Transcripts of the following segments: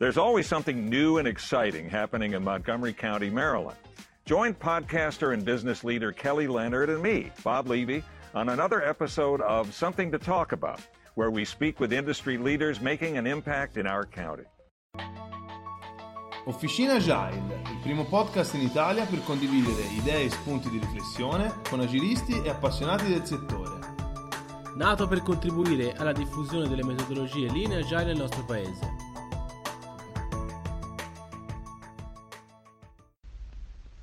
There's always something new and exciting happening in Montgomery County, Maryland. Join podcaster and business leader Kelly Leonard and me, Bob Levy, on another episode of Something to Talk About, where we speak with industry leaders making an impact in our county. Officina Agile, il primo podcast in Italia per condividere idee e spunti di riflessione con agilisti e appassionati del settore. Nato per contribuire alla diffusione delle metodologie Lean e Agile nel nostro paese.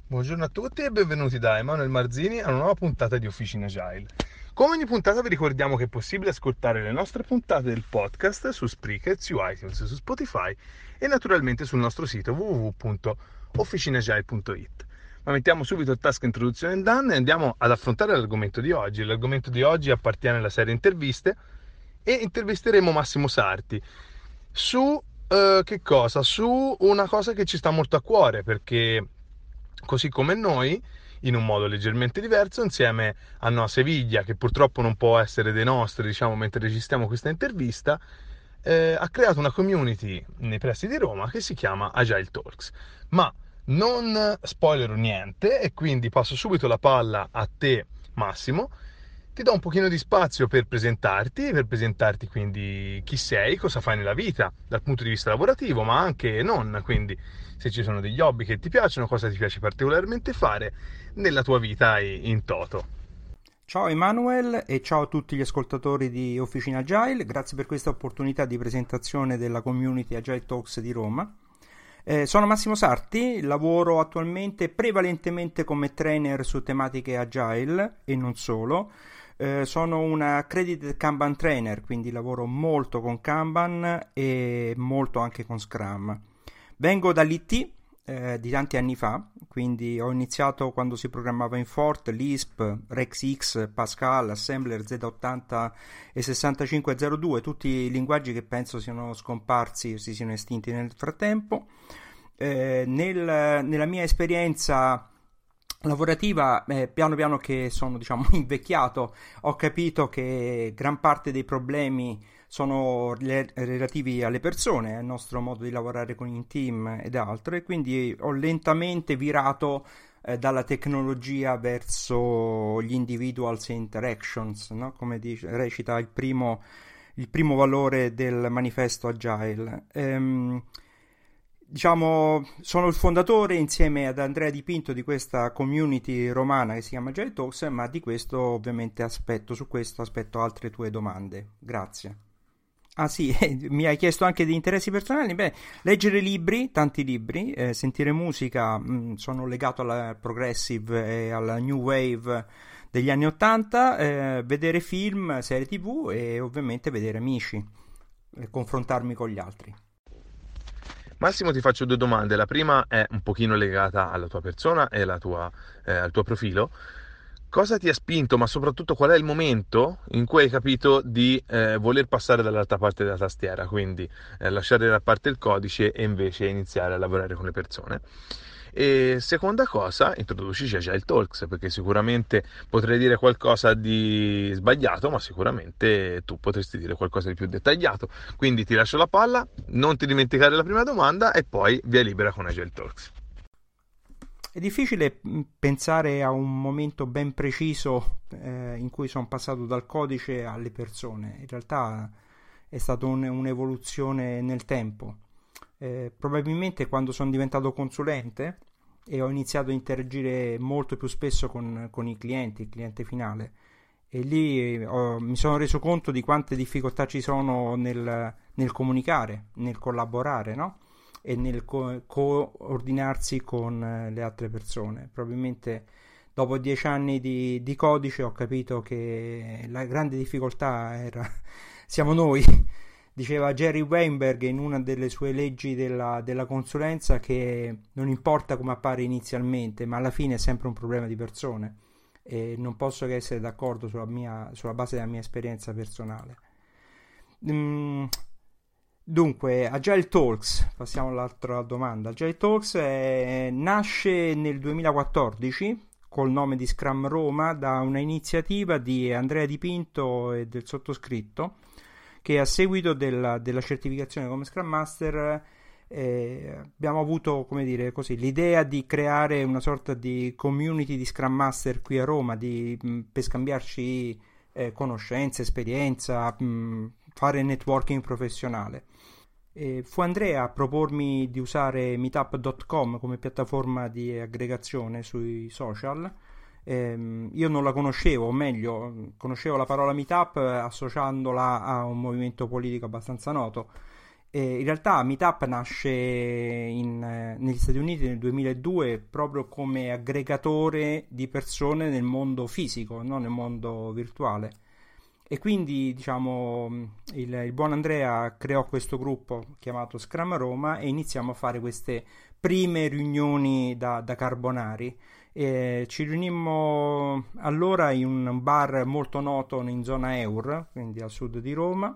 Buongiorno a tutti e benvenuti da Emanuele Marzini a una nuova puntata di Officina Agile. Come ogni puntata vi ricordiamo che è possibile ascoltare le nostre puntate del podcast su Spreaker, su iTunes, su Spotify e naturalmente sul nostro sito www.officinagile.it. Ma mettiamo subito il task introduzione done e andiamo ad affrontare l'argomento di oggi. L'argomento di oggi appartiene alla serie interviste e intervisteremo Massimo Sarti su uh, che cosa? Su una cosa che ci sta molto a cuore perché così come noi in un modo leggermente diverso insieme a Noa Seviglia che purtroppo non può essere dei nostri diciamo mentre registriamo questa intervista eh, ha creato una community nei pressi di Roma che si chiama Agile Talks. Ma non spoilerò niente e quindi passo subito la palla a te Massimo ti do un pochino di spazio per presentarti, per presentarti quindi chi sei, cosa fai nella vita dal punto di vista lavorativo, ma anche non, quindi se ci sono degli hobby che ti piacciono, cosa ti piace particolarmente fare nella tua vita in toto. Ciao Emanuel e ciao a tutti gli ascoltatori di Officina Agile, grazie per questa opportunità di presentazione della community Agile Talks di Roma. Eh, sono Massimo Sarti, lavoro attualmente prevalentemente come trainer su tematiche agile e non solo. Eh, sono un accredited Kanban trainer, quindi lavoro molto con Kanban e molto anche con Scrum. Vengo dall'IT eh, di tanti anni fa, quindi ho iniziato quando si programmava in Fort, Lisp, RexX, Pascal, Assembler, Z80 e 6502, tutti i linguaggi che penso siano scomparsi o si siano estinti nel frattempo. Eh, nel, nella mia esperienza lavorativa, eh, piano piano che sono diciamo invecchiato, ho capito che gran parte dei problemi sono le, relativi alle persone, al nostro modo di lavorare con il team ed altro, e quindi ho lentamente virato eh, dalla tecnologia verso gli individuals e interactions, no? come dice, recita il primo, il primo valore del manifesto Agile. Ehm, diciamo, sono il fondatore insieme ad Andrea Dipinto di questa community romana che si chiama Agile Talks, ma di questo ovviamente aspetto, su questo aspetto altre tue domande. Grazie. Ah sì, mi hai chiesto anche di interessi personali. Beh, leggere libri, tanti libri, eh, sentire musica, mh, mm, sono legato alla progressive e alla new wave degli anni Ottanta, eh, vedere film, serie tv e ovviamente vedere amici, confrontarmi con gli altri. Massimo ti faccio due domande, la prima è un pochino legata alla tua persona e tua, eh, al tuo profilo. Cosa ti ha spinto, ma soprattutto qual è il momento in cui hai capito di eh, voler passare dall'altra parte della tastiera, quindi eh, lasciare da parte il codice e invece iniziare a lavorare con le persone? E seconda cosa, introducici Agile Talks, perché sicuramente potrei dire qualcosa di sbagliato, ma sicuramente tu potresti dire qualcosa di più dettagliato. Quindi ti lascio la palla, non ti dimenticare la prima domanda e poi via libera con Agile Talks. È difficile mm, pensare a un momento ben preciso eh, in cui sono passato dal codice alle persone. In realtà è stata un, un'evoluzione nel tempo. Eh, probabilmente quando sono diventato consulente e ho iniziato a interagire molto più spesso con, con i clienti, il cliente finale. E lì ho, mi sono reso conto di quante difficoltà ci sono nel, nel comunicare, nel collaborare, no? E nel co- coordinarsi con eh, le altre persone. Probabilmente dopo dieci anni di, di codice ho capito che la grande difficoltà era siamo noi Diceva Jerry Weinberg in una delle sue leggi della, della, consulenza che non importa come appare inizialmente, ma alla fine è sempre un problema di persone e non posso che essere d'accordo sulla, mia, sulla base della mia esperienza personale. Mm, dunque, Agile Talks, passiamo all'altra domanda. Agile Talks è, nasce nel 2014 col nome di Scrum Roma da una iniziativa di Andrea Dipinto e del sottoscritto che a seguito della, della certificazione come Scrum Master eh, abbiamo avuto come dire così, l'idea di creare una sorta di community di Scrum Master qui a Roma di, mh, per scambiarci eh, conoscenze, esperienza, mh, fare networking professionale. E fu Andrea a propormi di usare meetup.com come piattaforma di aggregazione sui social. Eh, io non la conoscevo, o meglio, conoscevo la parola meetup associandola a un movimento politico abbastanza noto e in realtà Meetup nasce in, eh, negli Stati Uniti nel 2002 proprio come aggregatore di persone nel mondo fisico, non nel mondo virtuale. E quindi, diciamo, il, il, buon Andrea creò questo gruppo chiamato Scrum Roma e iniziamo a fare queste prime riunioni da, da carbonari. E ci riunimmo allora in un bar molto noto in zona Eur, quindi al sud di Roma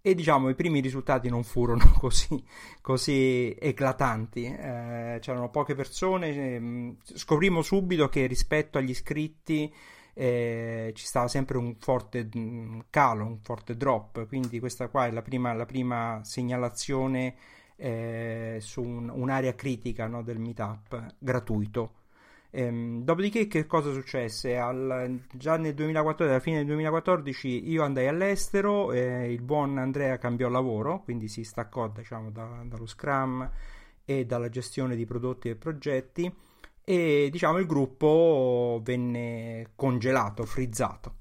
e diciamo i primi risultati non furono così, così eclatanti, eh, c'erano poche persone, eh, scoprimmo subito che rispetto agli iscritti eh, ci stava sempre un forte mm, calo, un forte drop, quindi questa qua è la prima, la prima segnalazione eh, su un, un'area critica no, del meetup gratuito. Ehm, dopodiché, che cosa successe? Al, già nel 2014, alla fine del 2014, io andai all'estero, eh, il buon Andrea cambiò lavoro, quindi si staccò diciamo, da, dallo Scrum e dalla gestione di prodotti e progetti e diciamo il gruppo venne congelato, frizzato.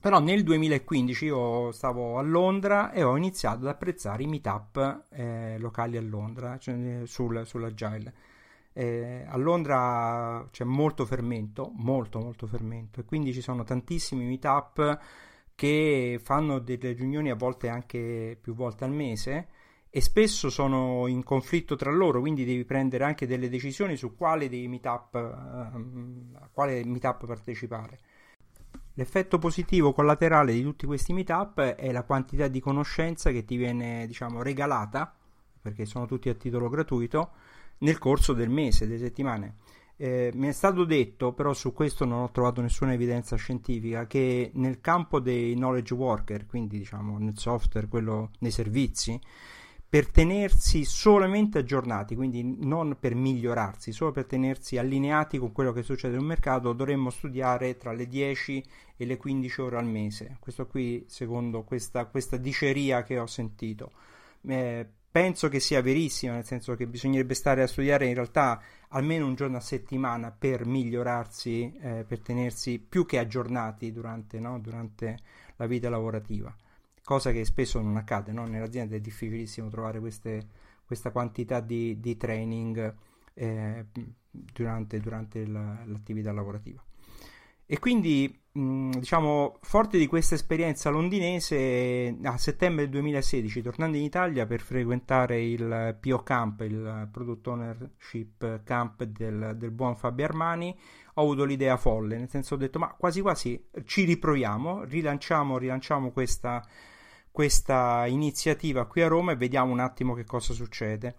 Però nel 2015 io stavo a Londra e ho iniziato ad apprezzare i meetup eh, locali a Londra, cioè sul, sull'Agile eh, a Londra c'è molto fermento, molto molto fermento e quindi ci sono tantissimi meetup che fanno delle riunioni a volte anche più volte al mese e spesso sono in conflitto tra loro, quindi devi prendere anche delle decisioni su quale dei meetup, uh, a quale meetup partecipare. L'effetto positivo collaterale di tutti questi meetup è la quantità di conoscenza che ti viene, diciamo, regalata, perché sono tutti a titolo gratuito, nel corso del mese, delle settimane. Eh, mi è stato detto, però su questo non ho trovato nessuna evidenza scientifica, che nel campo dei knowledge worker, quindi diciamo nel software, quello nei servizi, per tenersi solamente aggiornati, quindi non per migliorarsi, solo per tenersi allineati con quello che succede nel mercato, dovremmo studiare tra le 10 e le 15 ore al mese. Questo qui, secondo questa, questa diceria che ho sentito. Eh, penso che sia verissimo, nel senso che bisognerebbe stare a studiare in realtà almeno un giorno a settimana per migliorarsi, eh, per tenersi più che aggiornati durante, no? durante, la vita lavorativa, cosa che spesso non accade, no? nelle aziende è difficilissimo trovare queste, questa quantità di, di training eh, durante, durante la, l'attività lavorativa. E quindi, mh, diciamo, forte di questa esperienza londinese, a settembre 2016, tornando in Italia per frequentare il PO Camp, il Product Ownership Camp del, del buon Fabio Armani, ho avuto l'idea folle, nel senso ho detto, ma quasi quasi ci riproviamo, rilanciamo, rilanciamo questa, questa iniziativa qui a Roma e vediamo un attimo che cosa succede.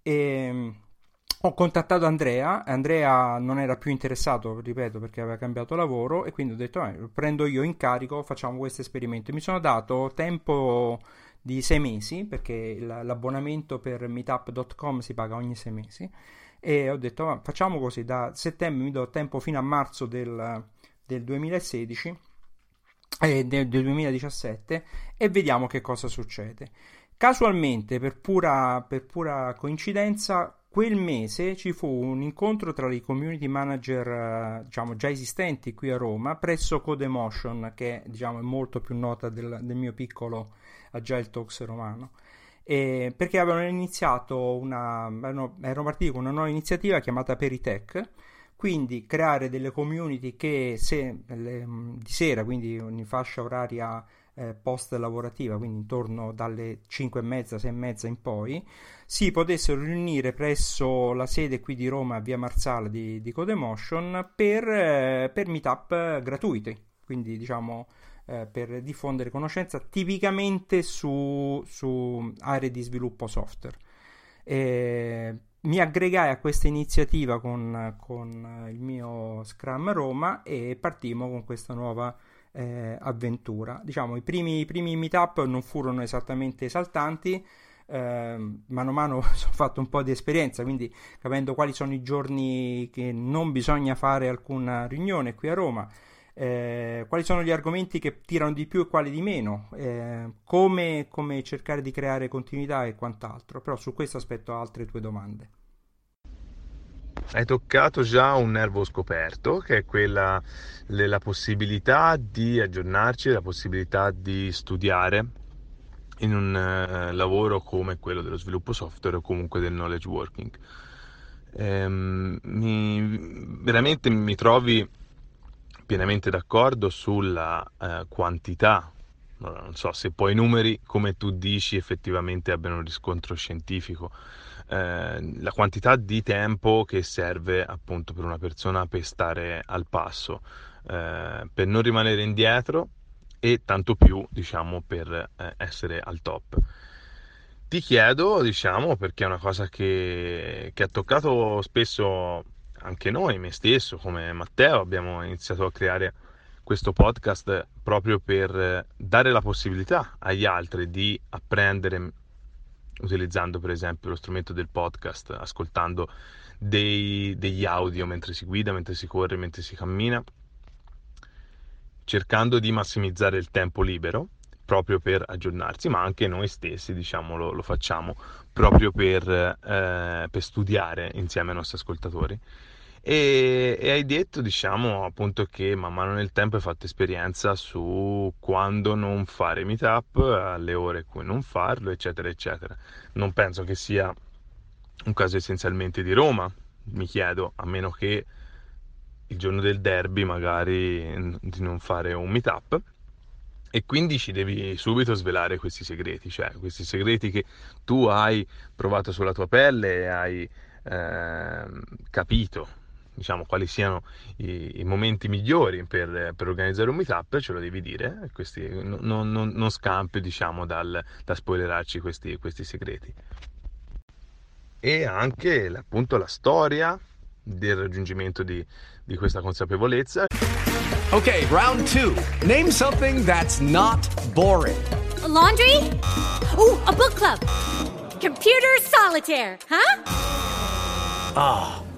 E ho contattato Andrea, Andrea non era più interessato, ripeto, perché aveva cambiato lavoro e quindi ho detto eh, prendo io in carico, facciamo questo esperimento. Mi sono dato tempo di sei mesi perché l'abbonamento per meetup.com si paga ogni sei mesi e ho detto facciamo così, da settembre mi do tempo fino a marzo del, del 2016 eh, del, del 2017 e vediamo che cosa succede. Casualmente, per pura, per pura coincidenza, quel mese ci fu un incontro tra i community manager eh, diciamo, già esistenti qui a Roma presso Codemotion che diciamo, è molto più nota del, del mio piccolo Agile Talks romano. E perché avevano iniziato una erano, erano partiti con una nuova iniziativa chiamata Peritech. Quindi creare delle community che se, le, di sera quindi in fascia oraria eh, post lavorativa, quindi intorno dalle 5 e mezza, 6 e mezza in poi, si potessero riunire presso la sede qui di Roma, via Marsala di, di Codemotion, per, eh, per meetup gratuiti, quindi diciamo eh, per diffondere conoscenza tipicamente su, su aree di sviluppo software. E mi aggregai a questa iniziativa con, con il mio Scrum Roma e partimmo con questa nuova eh, avventura. Diciamo, i primi, i primi meetup non furono esattamente esaltanti, eh, mano a mano ho fatto un po' di esperienza, quindi capendo quali sono i giorni che non bisogna fare alcuna riunione qui a Roma, eh, quali sono gli argomenti che tirano di più e quali di meno, eh, come, come cercare di creare continuità e quant'altro, però su questo aspetto altre tue domande. Hai toccato già un nervo scoperto, che è quella della possibilità di aggiornarci, la possibilità di studiare in un uh, lavoro come quello dello sviluppo software o comunque del knowledge working. Ehm, mi, veramente mi trovi pienamente d'accordo sulla uh, quantità, non so se poi i numeri, come tu dici, effettivamente abbiano un riscontro scientifico, eh, la quantità di tempo che serve appunto per una persona per stare al passo, eh, per non rimanere indietro e tanto più, diciamo, per eh, essere al top. Ti chiedo, diciamo, perché è una cosa che, che ha toccato spesso anche noi, me stesso, come Matteo, abbiamo iniziato a creare questo podcast proprio per dare la possibilità agli altri di apprendere utilizzando per esempio lo strumento del podcast, ascoltando dei, degli audio mentre si guida, mentre si corre, mentre si cammina cercando di massimizzare il tempo libero proprio per aggiornarsi, ma anche noi stessi diciamo, lo, lo facciamo proprio per, eh, per, studiare insieme ai nostri ascoltatori. E, e, hai detto, diciamo, appunto che man mano nel tempo hai fatto esperienza su quando non fare meetup, alle ore in cui non farlo, eccetera, eccetera. Non penso che sia un caso essenzialmente di Roma, mi chiedo, a meno che il giorno del derby magari di non fare un meetup e quindi ci devi subito svelare questi segreti, cioè questi segreti che tu hai provato sulla tua pelle e hai eh, capito, diciamo, quali siano i, i momenti migliori per, per, organizzare un meetup, ce lo devi dire, questi, non, non, non scampi, diciamo, dal, da spoilerarci questi, questi segreti. E anche appunto la storia del raggiungimento di, di questa consapevolezza. Ok, round 2. Name something that's not boring. A laundry? Oh, a book club. Computer solitaire, huh? Ah, oh,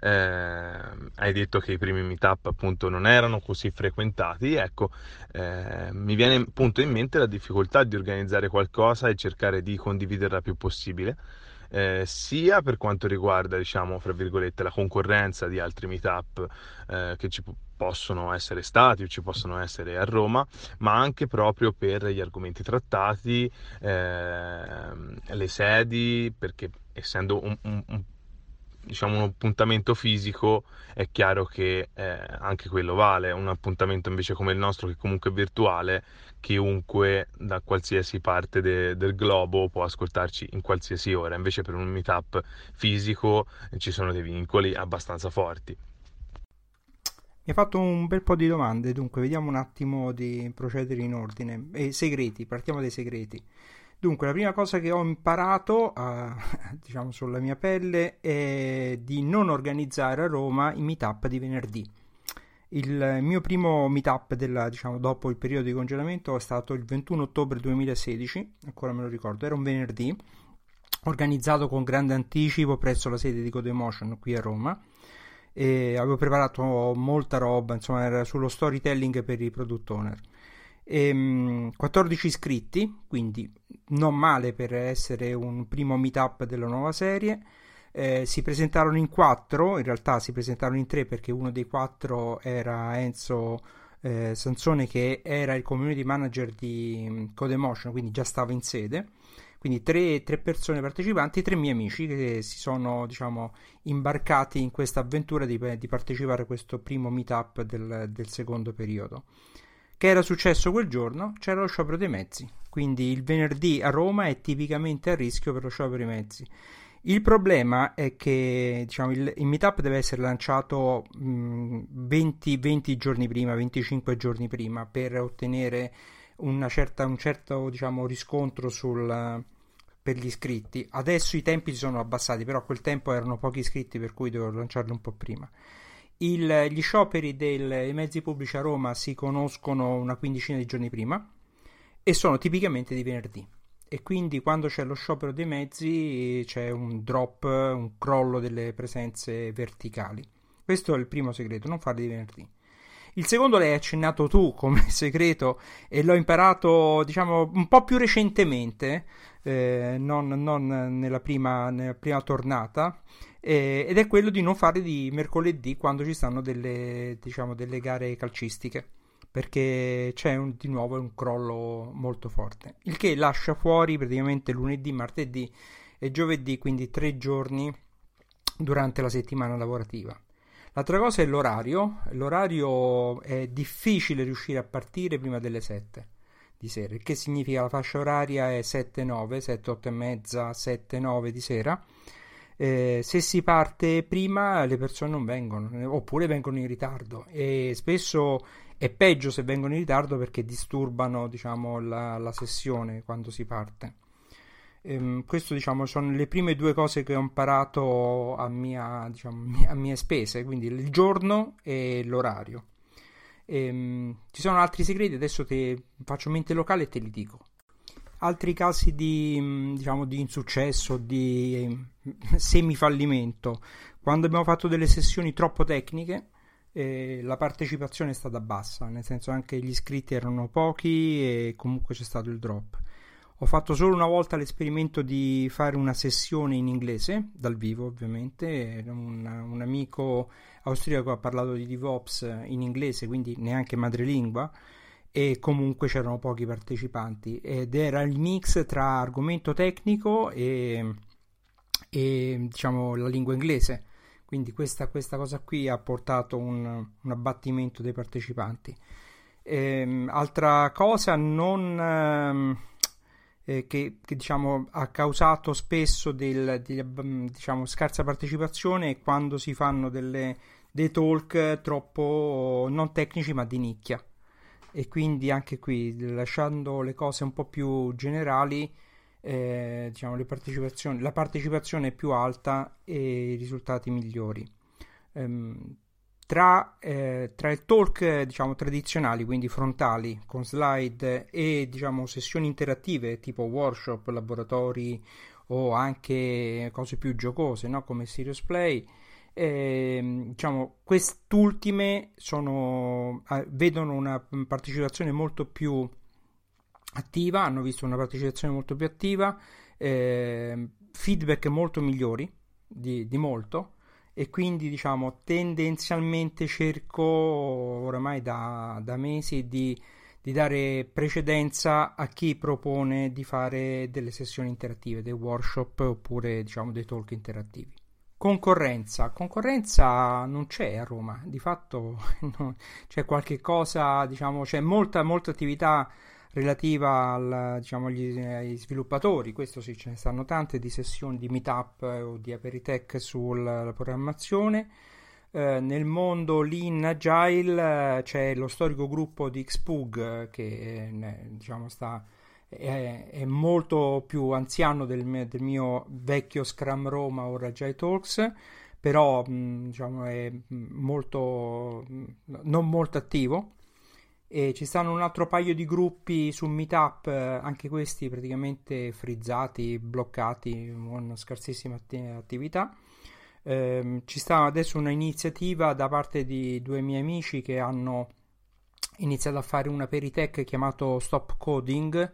eh, hai detto che i primi meetup appunto non erano così frequentati. Ecco, eh, mi viene appunto in mente la difficoltà di organizzare qualcosa e cercare di condividerla più possibile eh, sia per quanto riguarda, diciamo, fra virgolette, la concorrenza di altri meetup eh, che ci possono essere stati o ci possono essere a Roma, ma anche proprio per gli argomenti trattati, eh, le sedi, perché essendo un, un, un diciamo un appuntamento fisico è chiaro che eh, anche quello vale. Un appuntamento invece come il nostro che comunque è virtuale chiunque da qualsiasi parte de- del globo può ascoltarci in qualsiasi ora. Invece per un meetup fisico ci sono dei vincoli abbastanza forti. Mi hai fatto un bel po' di domande dunque vediamo un attimo di procedere in ordine. E segreti partiamo dai segreti Dunque, la prima cosa che ho imparato, uh, diciamo sulla mia pelle, è di non organizzare a Roma i meetup di venerdì. Il mio primo meetup della, diciamo, dopo il periodo di congelamento è stato il 21 ottobre 2016, ancora me lo ricordo, era un venerdì, organizzato con grande anticipo presso la sede di Codemotion qui a Roma e avevo preparato molta roba, insomma era sullo storytelling per i product owner. E, 14 iscritti, quindi non male per essere un primo meetup della nuova serie. Eh, si presentarono in quattro, in realtà si presentarono in tre perché uno dei quattro era Enzo eh, Sansone che era il community manager di mm, Codemotion, quindi già stava in sede. Quindi tre, tre persone partecipanti, tre miei amici che si sono diciamo, imbarcati in questa avventura di, di partecipare a questo primo meetup del, del secondo periodo. Che era successo quel giorno? C'era lo sciopero dei mezzi, quindi il venerdì a Roma è tipicamente a rischio per lo sciopero dei mezzi. Il problema è che diciamo, il, il, meetup deve essere lanciato mh, 20, 20, giorni prima, 25 giorni prima per ottenere certa, un certo diciamo, riscontro sul, per gli iscritti. Adesso i tempi si sono abbassati, però a quel tempo erano pochi iscritti per cui dovevo lanciarli un po' prima. Il, gli scioperi dei mezzi pubblici a Roma si conoscono una quindicina di giorni prima e sono tipicamente di venerdì e quindi quando c'è lo sciopero dei mezzi c'è un drop, un crollo delle presenze verticali. Questo è il primo segreto, non farli di venerdì. Il secondo l'hai accennato tu come segreto e l'ho imparato, diciamo, un po' più recentemente, eh, non, non nella, prima, nella, prima, tornata, eh, ed è quello di non fare di mercoledì quando ci stanno delle, diciamo, delle gare calcistiche perché c'è un, di nuovo un crollo molto forte, il che lascia fuori praticamente lunedì, martedì e giovedì, quindi tre giorni durante la settimana lavorativa. L'altra cosa è l'orario, l'orario è difficile riuscire a partire prima delle 7 di sera, il che significa la fascia oraria è 7-9, 7-8 e mezza, 7-9 di sera. Eh, se si parte prima le persone non vengono oppure vengono in ritardo e spesso è peggio se vengono in ritardo perché disturbano diciamo, la, la sessione quando si parte. Ehm, questo diciamo, sono le prime due cose che ho imparato a, mia, diciamo, a mie spese, quindi il giorno e l'orario. Ehm, ci sono altri segreti, adesso te faccio mente locale e te li dico. Altri casi di, diciamo, di insuccesso, di semifallimento. Quando abbiamo fatto delle sessioni troppo tecniche, e la partecipazione è stata bassa, nel senso anche gli iscritti erano pochi e comunque c'è stato il drop. Ho fatto solo una volta l'esperimento di fare una sessione in inglese, dal vivo ovviamente, un, un amico austriaco ha parlato di DevOps in inglese, quindi neanche madrelingua, e comunque c'erano pochi partecipanti. Ed era il mix tra argomento tecnico e, e diciamo la lingua inglese. Quindi questa, questa cosa qui ha portato un, un abbattimento dei partecipanti. Ehm, altra cosa non, ehm, eh, che, che diciamo, ha causato spesso del, di, diciamo, scarsa partecipazione quando si fanno delle, dei talk troppo non tecnici ma di nicchia. E quindi anche qui, lasciando le cose un po' più generali, eh, diciamo, la partecipazione è più alta e i risultati migliori. Ehm, tra, eh, tra, il talk diciamo, tradizionali, quindi frontali, con slide e diciamo, sessioni interattive tipo workshop, laboratori o anche cose più giocose no? come Serious Play, eh, diciamo, quest'ultime sono, eh, vedono una partecipazione molto più attiva, hanno visto una partecipazione molto più attiva, eh, feedback molto migliori di, di, molto e quindi diciamo tendenzialmente cerco oramai da, da mesi di, di, dare precedenza a chi propone di fare delle sessioni interattive, dei workshop oppure diciamo dei talk interattivi. Concorrenza, concorrenza non c'è a Roma, di fatto no, c'è qualche cosa, diciamo, c'è molta, molta attività relativa al, diciamo, agli, agli, sviluppatori, questo sì, ce ne stanno tante di sessioni di meetup eh, o di aperitech sulla programmazione. Eh, nel mondo Lean Agile eh, c'è lo storico gruppo di Xpug eh, che eh, diciamo sta, è, è, molto più anziano del, del, mio vecchio Scrum Roma o Agile Talks però mh, diciamo è molto non molto attivo e ci stanno un altro paio di gruppi su Meetup, eh, anche questi praticamente frizzati, bloccati, con scarsissima attività. Eh, ci sta adesso un'iniziativa da parte di due miei amici che hanno iniziato a fare un aperitech chiamato Stop Coding.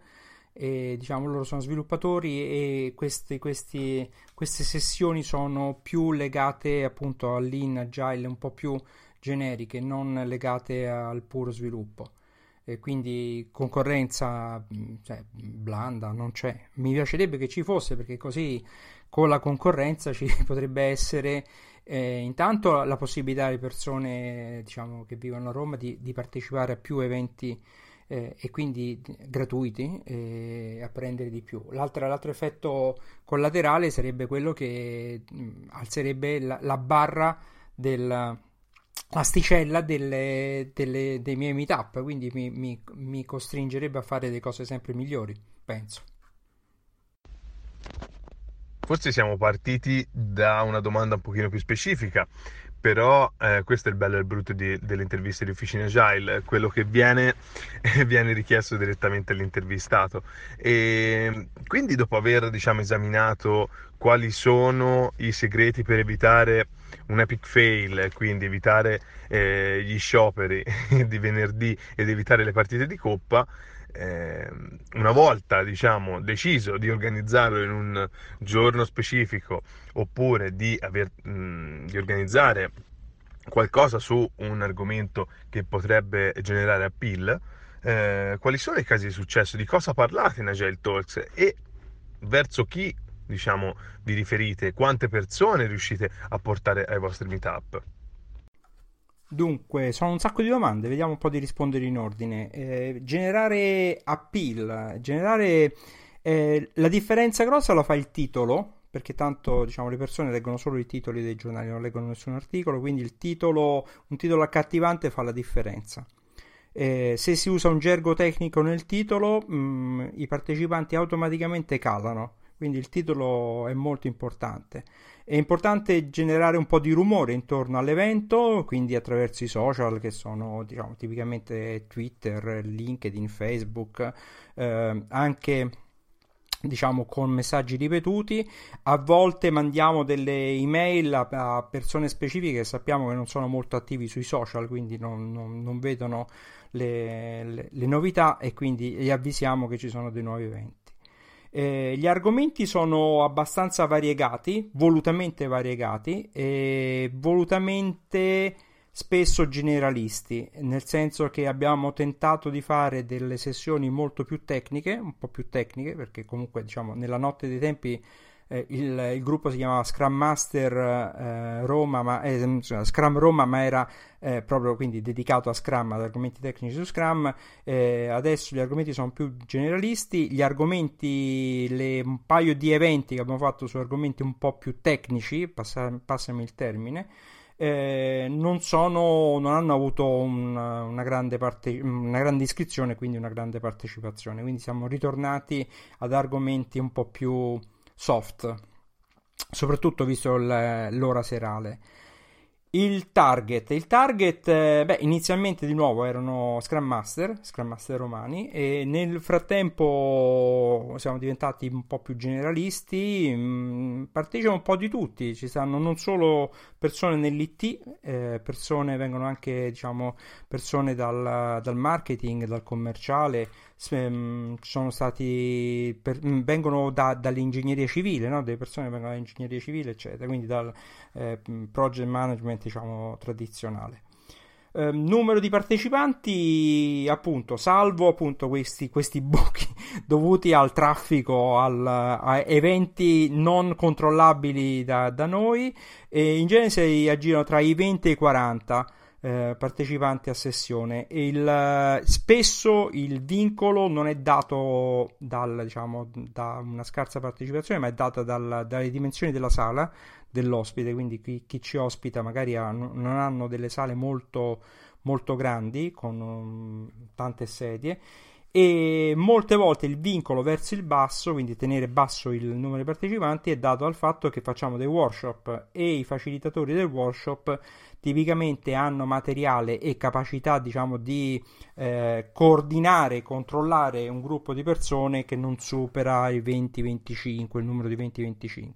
E, diciamo loro sono sviluppatori e questi, questi, queste sessioni sono più legate appunto all'in agile un po' più generiche, non legate al puro sviluppo. E quindi concorrenza cioè, blanda non c'è. Mi piacerebbe che ci fosse perché così con la concorrenza ci potrebbe essere eh, intanto la possibilità di persone diciamo, che vivono a Roma di, di partecipare a più eventi eh, e quindi gratuiti e apprendere di più. L'altro, l'altro effetto collaterale sarebbe quello che mh, alzerebbe la, la barra del l'asticella delle, delle, dei miei meetup, quindi mi, mi, mi costringerebbe a fare delle cose sempre migliori, penso. Forse siamo partiti da una domanda un pochino più specifica, però eh, questo è il bello e il brutto di, delle interviste di Officina Agile, quello che viene, viene richiesto direttamente all'intervistato. E quindi dopo aver diciamo, esaminato quali sono i segreti per evitare un epic fail, quindi evitare eh, gli scioperi di venerdì ed evitare le partite di coppa, eh, una volta diciamo deciso di organizzarlo in un giorno specifico oppure di, aver, mh, di organizzare qualcosa su un argomento che potrebbe generare appeal, eh, quali sono i casi di successo, di cosa parlate in Agile Talks? E verso chi diciamo vi riferite, quante persone riuscite a portare ai vostri meetup? Dunque, sono un sacco di domande, vediamo un po' di rispondere in ordine. Eh, generare appeal, generare eh, la differenza grossa la fa il titolo, perché tanto diciamo, le persone leggono solo i titoli dei giornali, non leggono nessun articolo, quindi il titolo, un titolo accattivante fa la differenza. Eh, se si usa un gergo tecnico nel titolo, mh, mm, i partecipanti automaticamente calano, quindi il titolo è molto importante. È importante generare un po' di rumore intorno all'evento, quindi attraverso i social che sono diciamo, tipicamente Twitter, LinkedIn, Facebook, eh, anche diciamo con messaggi ripetuti. A volte mandiamo delle email a, a, persone specifiche che sappiamo che non sono molto attivi sui social quindi non, non, non vedono le, le, le novità e quindi li avvisiamo che ci sono dei nuovi eventi eh, gli argomenti sono abbastanza variegati, volutamente variegati e volutamente spesso generalisti, nel senso che abbiamo tentato di fare delle sessioni molto più tecniche, un po' più tecniche, perché comunque diciamo nella notte dei tempi eh, il, il, gruppo si chiamava Scrum Master eh, Roma, ma, eh, Scrum Roma, ma era eh, proprio quindi dedicato a Scrum, ad argomenti tecnici su Scrum. Eh, adesso gli argomenti sono più generalisti, gli argomenti, le, un paio di eventi che abbiamo fatto su argomenti un po' più tecnici, passa, passami il termine. Eh, non, sono, non hanno avuto una, una, grande parte, una grande iscrizione, quindi una grande partecipazione. Quindi siamo ritornati ad argomenti un po' più soft, soprattutto visto l'ora serale. Il target, il target, eh, beh, inizialmente di nuovo erano Scrum Master, Scrum Master romani, e nel frattempo siamo diventati un po' più generalisti, mm, partecipano un po' di tutti, ci stanno non solo persone nell'IT, eh, persone vengono anche, diciamo, persone dal, dal marketing, dal commerciale, sono stati per, mm, vengono da, dall'ingegneria civile, no? delle persone vengono dall'ingegneria civile, eccetera, quindi dal eh, project management diciamo tradizionale. Eh, numero di partecipanti, appunto, salvo appunto questi, questi buchi dovuti al traffico, al, a eventi non controllabili da, da noi, in genere si aggirano tra i 20 e i 40 eh, partecipanti a sessione. Il, spesso il vincolo non è dato dal, diciamo, da una scarsa partecipazione, ma è dato dal, dalle dimensioni della sala dell'ospite. Quindi chi, chi ci ospita magari ha, non hanno delle sale molto, molto grandi con um, tante sedie e molte volte il vincolo verso il basso, quindi tenere basso il numero di partecipanti, è dato dal fatto che facciamo dei workshop e i facilitatori del workshop tipicamente hanno materiale e capacità diciamo di eh, coordinare, controllare un gruppo di persone che non supera i 20-25, il numero di 20-25.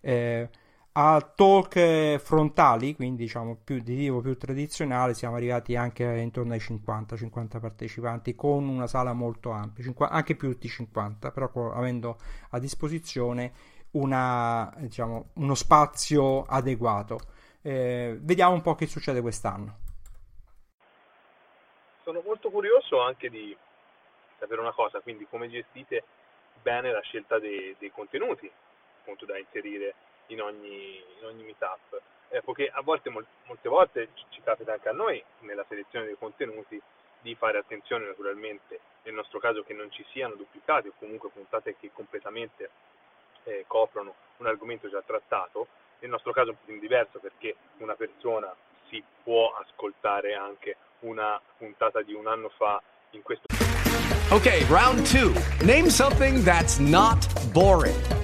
Eh, a talk frontali, quindi diciamo più di tipo più tradizionale, siamo arrivati anche intorno ai 50-50 partecipanti con una sala molto ampia, 50, anche più di 50, però avendo a disposizione una, diciamo, uno spazio adeguato. Eh, vediamo un po' che succede quest'anno. Sono molto curioso anche di sapere una cosa, quindi come gestite bene la scelta dei, dei contenuti appunto da inserire in ogni, in ogni meetup. Eh, perché a volte, molte volte ci capita anche a noi nella selezione dei contenuti di fare attenzione naturalmente nel nostro caso che non ci siano duplicati o comunque puntate che completamente eh, coprono un argomento già trattato, nel nostro caso è un po' diverso perché una persona si può ascoltare anche una puntata di un anno fa in questo Ok, round 2. Name something that's not boring.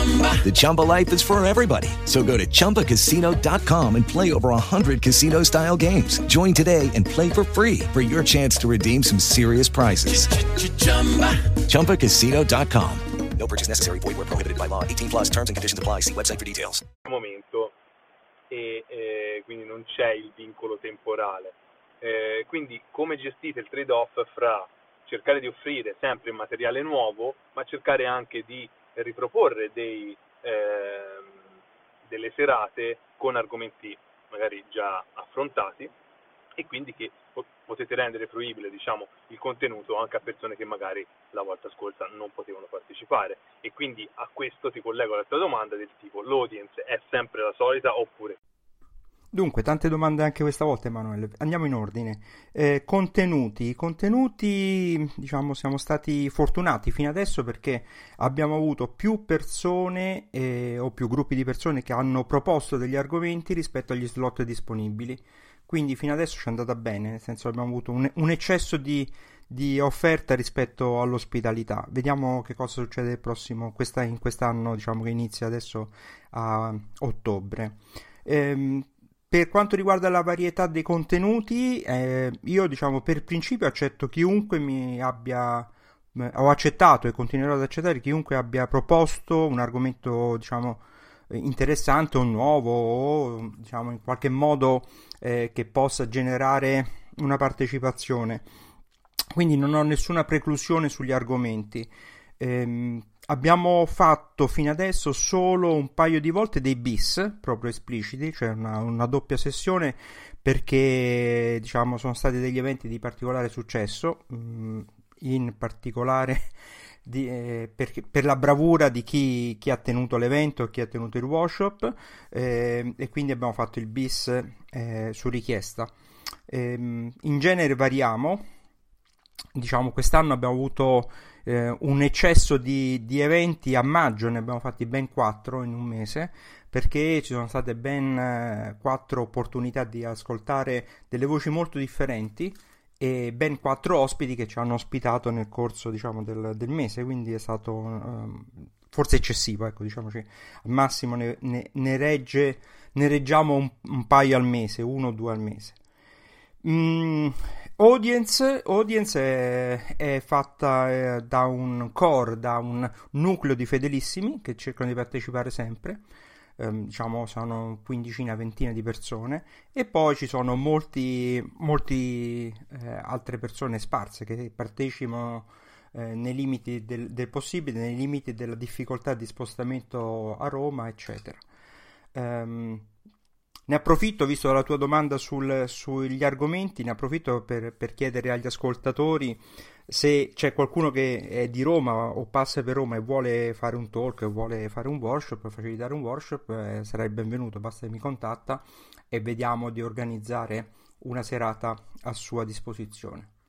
The Chumba life is for everybody. So go to ChumbaCasino.com and play over 100 casino style games. Join today and play for free for your chance to redeem some serious prizes. ChumbaCasino.com. No purchase necessary. Void where prohibited by law. 18 plus terms and conditions apply. See website for details. Momento e eh, quindi non c'è il vincolo temporale. Eh, quindi come gestite il trade-off fra cercare di offrire sempre materiale nuovo, ma cercare anche di riproporre dei, eh, delle serate con argomenti magari già affrontati e quindi che potete rendere fruibile diciamo, il contenuto anche a persone che magari la volta scorsa non potevano partecipare. E quindi a questo ti collego alla tua domanda del tipo l'audience è sempre la solita oppure Dunque, tante domande anche questa volta, Emanuele. Andiamo in ordine. Eh, contenuti. Contenuti, diciamo, siamo stati fortunati fino adesso perché abbiamo avuto più persone eh, o più gruppi di persone che hanno proposto degli argomenti rispetto agli slot disponibili. Quindi fino adesso ci è andata bene, nel senso abbiamo avuto un, un eccesso di, di, offerta rispetto all'ospitalità. Vediamo che cosa succede prossimo, questa, in quest'anno, diciamo che inizia adesso a ottobre. Ehm, per quanto riguarda la varietà dei contenuti, eh, io diciamo per principio accetto chiunque mi abbia ho accettato e continuerò ad accettare chiunque abbia proposto un argomento diciamo interessante o nuovo o diciamo in qualche modo eh, che possa generare una partecipazione. Quindi non ho nessuna preclusione sugli argomenti. Ehm, abbiamo fatto fino adesso solo un paio di volte dei bis proprio espliciti, cioè una, una doppia sessione perché diciamo sono stati degli eventi di particolare successo, mm, in particolare di, eh, per, per, la bravura di chi, chi, ha tenuto l'evento chi ha tenuto il workshop eh, e quindi abbiamo fatto il bis eh, su richiesta. Ehm, in genere variamo, diciamo quest'anno abbiamo avuto eh, un eccesso di, di, eventi a maggio, ne abbiamo fatti ben 4 in un mese, perché ci sono state ben eh, 4 opportunità di ascoltare delle voci molto differenti e ben 4 ospiti che ci hanno ospitato nel corso diciamo, del, del mese, quindi è stato um, forse eccessivo, ecco, diciamoci, al massimo ne, ne, ne, regge, ne reggiamo un, un, paio al mese, uno o due al mese. Mm, Audience, audience è, è fatta eh, da un core, da un nucleo di fedelissimi che cercano di partecipare sempre, ehm, diciamo sono quindicina, ventina di persone e poi ci sono molti eh, altre persone sparse che partecipano eh, nei limiti del, del, possibile, nei limiti della difficoltà di spostamento a Roma, eccetera. Um, ne approfitto, visto la tua domanda sul, sugli argomenti, ne approfitto per, per, chiedere agli ascoltatori se c'è qualcuno che è di Roma o passa per Roma e vuole fare un talk, vuole fare un workshop, facilitare un workshop, eh, sarai benvenuto, basta che mi contatta e vediamo di organizzare una serata a sua disposizione.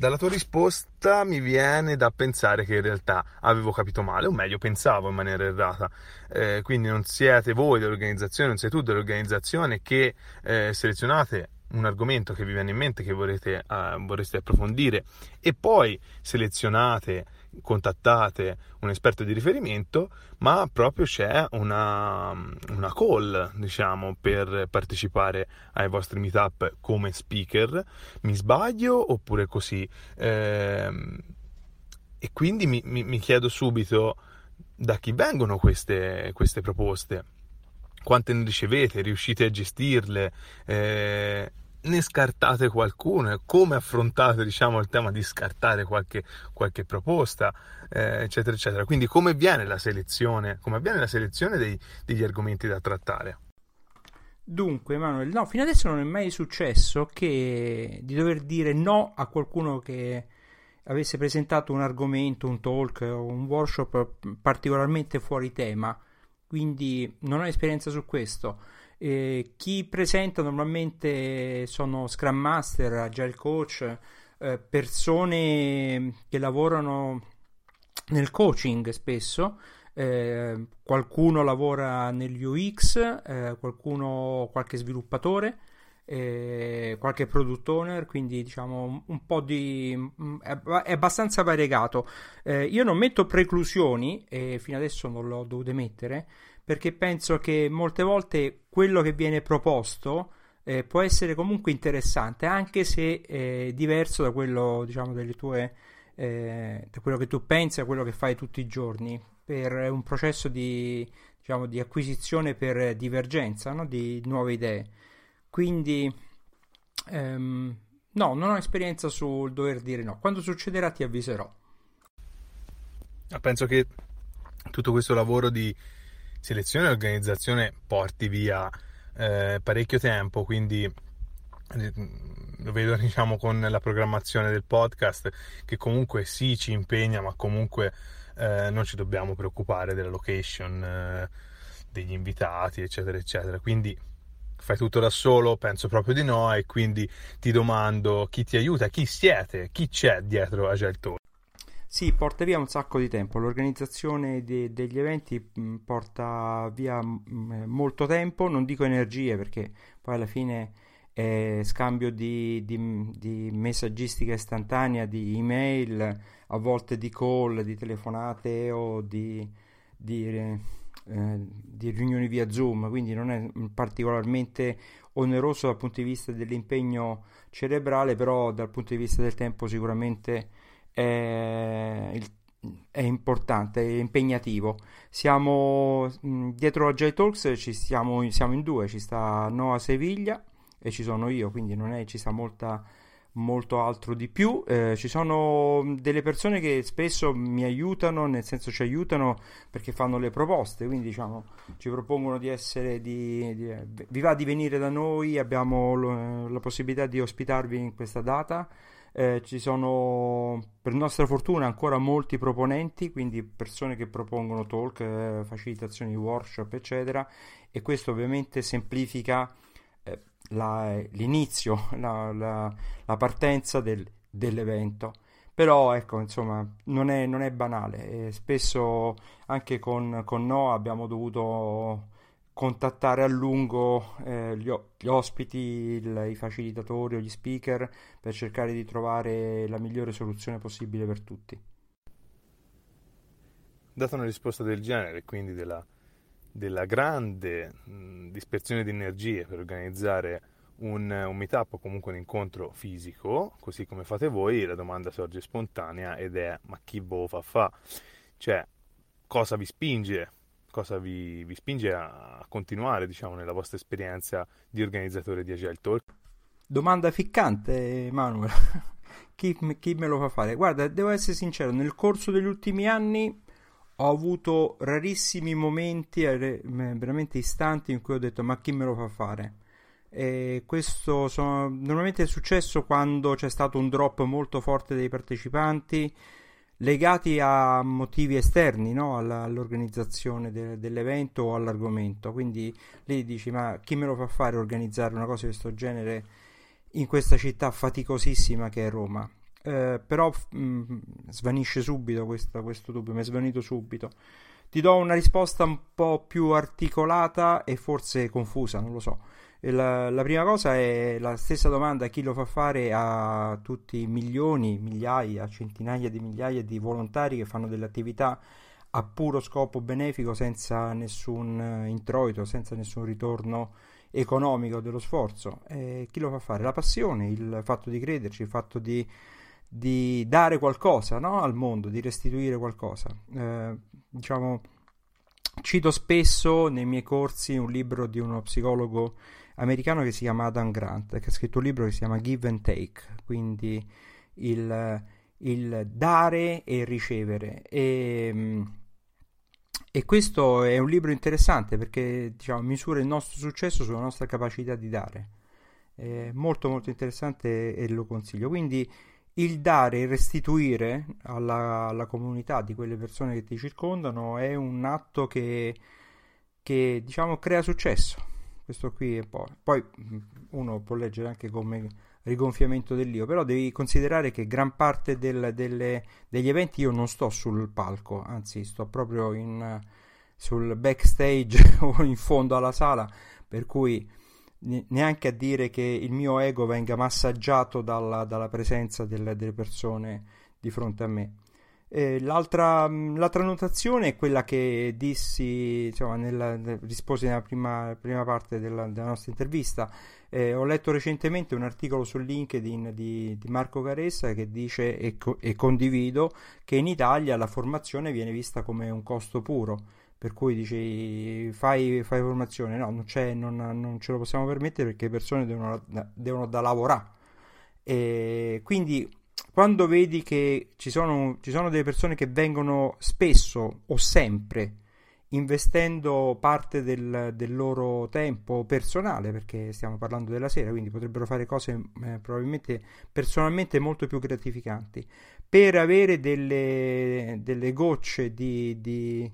Dalla tua risposta mi viene da pensare che in realtà avevo capito male, o meglio pensavo in maniera errata. Eh, quindi non siete voi dell'organizzazione, non sei tu dell'organizzazione che eh, selezionate un argomento che vi viene in mente che vorrete, uh, vorreste approfondire e poi selezionate, contattate un esperto di riferimento, ma proprio c'è una, una call, diciamo, per partecipare ai vostri meetup come speaker. Mi sbaglio oppure così? Eh, e quindi mi, mi, mi, chiedo subito da chi vengono queste, queste proposte quante ne ricevete, riuscite a gestirle, eh, ne scartate qualcuno, come affrontate diciamo, il tema di scartare qualche, qualche proposta, eh, eccetera, eccetera. Quindi come avviene la selezione, come avviene la selezione dei, degli argomenti da trattare? Dunque, Emanuele, no, fino adesso non è mai successo che di dover dire no a qualcuno che avesse presentato un argomento, un talk o un workshop particolarmente fuori tema. Quindi non ho esperienza su questo eh, chi presenta normalmente sono Scrum Master, Agile Coach, eh, persone che lavorano nel coaching spesso. Eh, qualcuno lavora negli UX, eh, qualcuno qualche sviluppatore, eh, qualche product owner, quindi diciamo un po' di mm, è, abbastanza variegato. Eh, io non metto preclusioni e fino adesso non l'ho dovuto mettere perché penso che molte volte quello che viene proposto eh, può essere comunque interessante, anche se è diverso da quello, diciamo, delle tue, eh, da quello che tu pensi, a quello che fai tutti i giorni, per un processo di, diciamo, di acquisizione per divergenza no? di nuove idee. Quindi, ehm, no, non ho esperienza sul dover dire no. Quando succederà ti avviserò. Penso che tutto questo lavoro di selezione e organizzazione porti via eh, parecchio tempo, quindi eh, lo vedo diciamo con la programmazione del podcast che comunque sì ci impegna ma comunque eh, non ci dobbiamo preoccupare della location eh, degli invitati eccetera eccetera. Quindi fai tutto da solo penso proprio di no e quindi ti domando chi ti aiuta chi siete chi c'è dietro a Geltor sì, porta via un sacco di tempo. L'organizzazione de- degli eventi mm, porta via mh, mm, eh, molto tempo, non dico energie perché poi alla fine è scambio di, di, di messaggistica istantanea, di email, a volte di call, di telefonate o di, di, eh, di riunioni via Zoom, quindi non è particolarmente oneroso dal punto di vista dell'impegno cerebrale, però dal punto di vista del tempo sicuramente è, è importante, è impegnativo. Siamo dietro a J-Talks, ci stiamo, siamo in due, ci sta Noah Seviglia e ci sono io, quindi non è, ci sta molta molto altro di più. Eh, ci sono delle persone che spesso mi aiutano, nel senso ci aiutano perché fanno le proposte, quindi diciamo ci propongono di essere di, di vi va di venire da noi, abbiamo lo, la possibilità di ospitarvi in questa data. Eh, ci sono per nostra fortuna ancora molti proponenti, quindi persone che propongono talk, eh, facilitazioni, workshop, eccetera, e questo ovviamente semplifica eh, la, l'inizio, la, la, la partenza del, dell'evento. Però ecco, insomma, non è, non è banale. spesso anche con, con No abbiamo dovuto contattare a lungo eh, gli, gli, ospiti, il, i facilitatori o gli speaker per cercare di trovare la migliore soluzione possibile per tutti. Data una risposta del genere, quindi della, della grande mh, dispersione di energie per organizzare un, un meetup o comunque un incontro fisico, così come fate voi, la domanda sorge spontanea ed è ma chi vo fa fa? Cioè, cosa vi spinge cosa vi, vi spinge a continuare diciamo, nella vostra esperienza di organizzatore di Agile Talk? Domanda ficcante, Manuel. chi, chi me lo fa fare? Guarda, devo essere sincero, nel corso degli ultimi anni ho avuto rarissimi momenti, veramente istanti, in cui ho detto ma chi me lo fa fare? E questo sono, normalmente è successo quando c'è stato un drop molto forte dei partecipanti, legati a motivi esterni no? all'organizzazione de- dell'evento o all'argomento. Quindi lì dici: Ma chi me lo fa fare organizzare una cosa di questo genere in questa città faticosissima che è Roma? Eh, però mh, svanisce subito questo, questo dubbio, mi è svanito subito. ti do una risposta un po' più articolata e forse confusa, non lo so. La, la, prima cosa è la stessa domanda chi lo fa fare a tutti i milioni, migliaia, centinaia di migliaia di volontari che fanno delle attività a puro scopo benefico senza nessun introito, senza nessun ritorno economico dello sforzo. Eh, chi lo fa fare? La passione, il fatto di crederci, il fatto di, di dare qualcosa no? al mondo, di restituire qualcosa. Eh, diciamo, cito spesso nei miei corsi un libro di uno psicologo americano che si chiama Adam Grant, che ha scritto un libro che si chiama Give and Take, quindi il, il dare e ricevere. E, e, questo è un libro interessante perché diciamo, misura il nostro successo sulla nostra capacità di dare. È molto molto interessante e lo consiglio. Quindi il dare e restituire alla, alla, comunità di quelle persone che ti circondano è un atto che, che diciamo crea successo questo qui è poi, poi uno può leggere anche come rigonfiamento dell'io, però devi considerare che gran parte del, delle, degli eventi io non sto sul palco, anzi sto proprio in, sul backstage o in fondo alla sala, per cui neanche a dire che il mio ego venga massaggiato dalla, dalla presenza delle, delle persone di fronte a me. Eh, l'altra, mm, l'altra, notazione è quella che dissi, insomma, nella, risposi nella prima, prima parte della, della, nostra intervista. Eh, ho letto recentemente un articolo su LinkedIn di, di Marco Caressa che dice, e, co- e, condivido, che in Italia la formazione viene vista come un costo puro. Per cui dici fai, fai formazione, no, non, non, non, ce lo possiamo permettere perché le persone devono, devono da lavorare. E quindi quando vedi che ci sono, ci sono delle persone che vengono spesso o sempre investendo parte del, del, loro tempo personale, perché stiamo parlando della sera, quindi potrebbero fare cose eh, probabilmente personalmente molto più gratificanti, per avere delle, delle gocce di, di,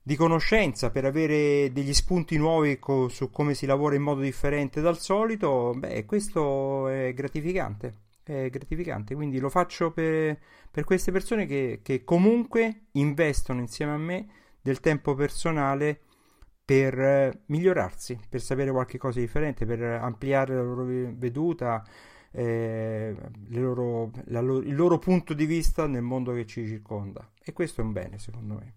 di, conoscenza, per avere degli spunti nuovi co- su come si lavora in modo differente dal solito, beh, questo è gratificante è gratificante. Quindi lo faccio per, per queste persone che, che, comunque investono insieme a me del tempo personale per eh, migliorarsi, per sapere qualche cosa di differente, per ampliare la loro veduta, eh, loro, lo, il loro punto di vista nel mondo che ci circonda. E questo è un bene, secondo me.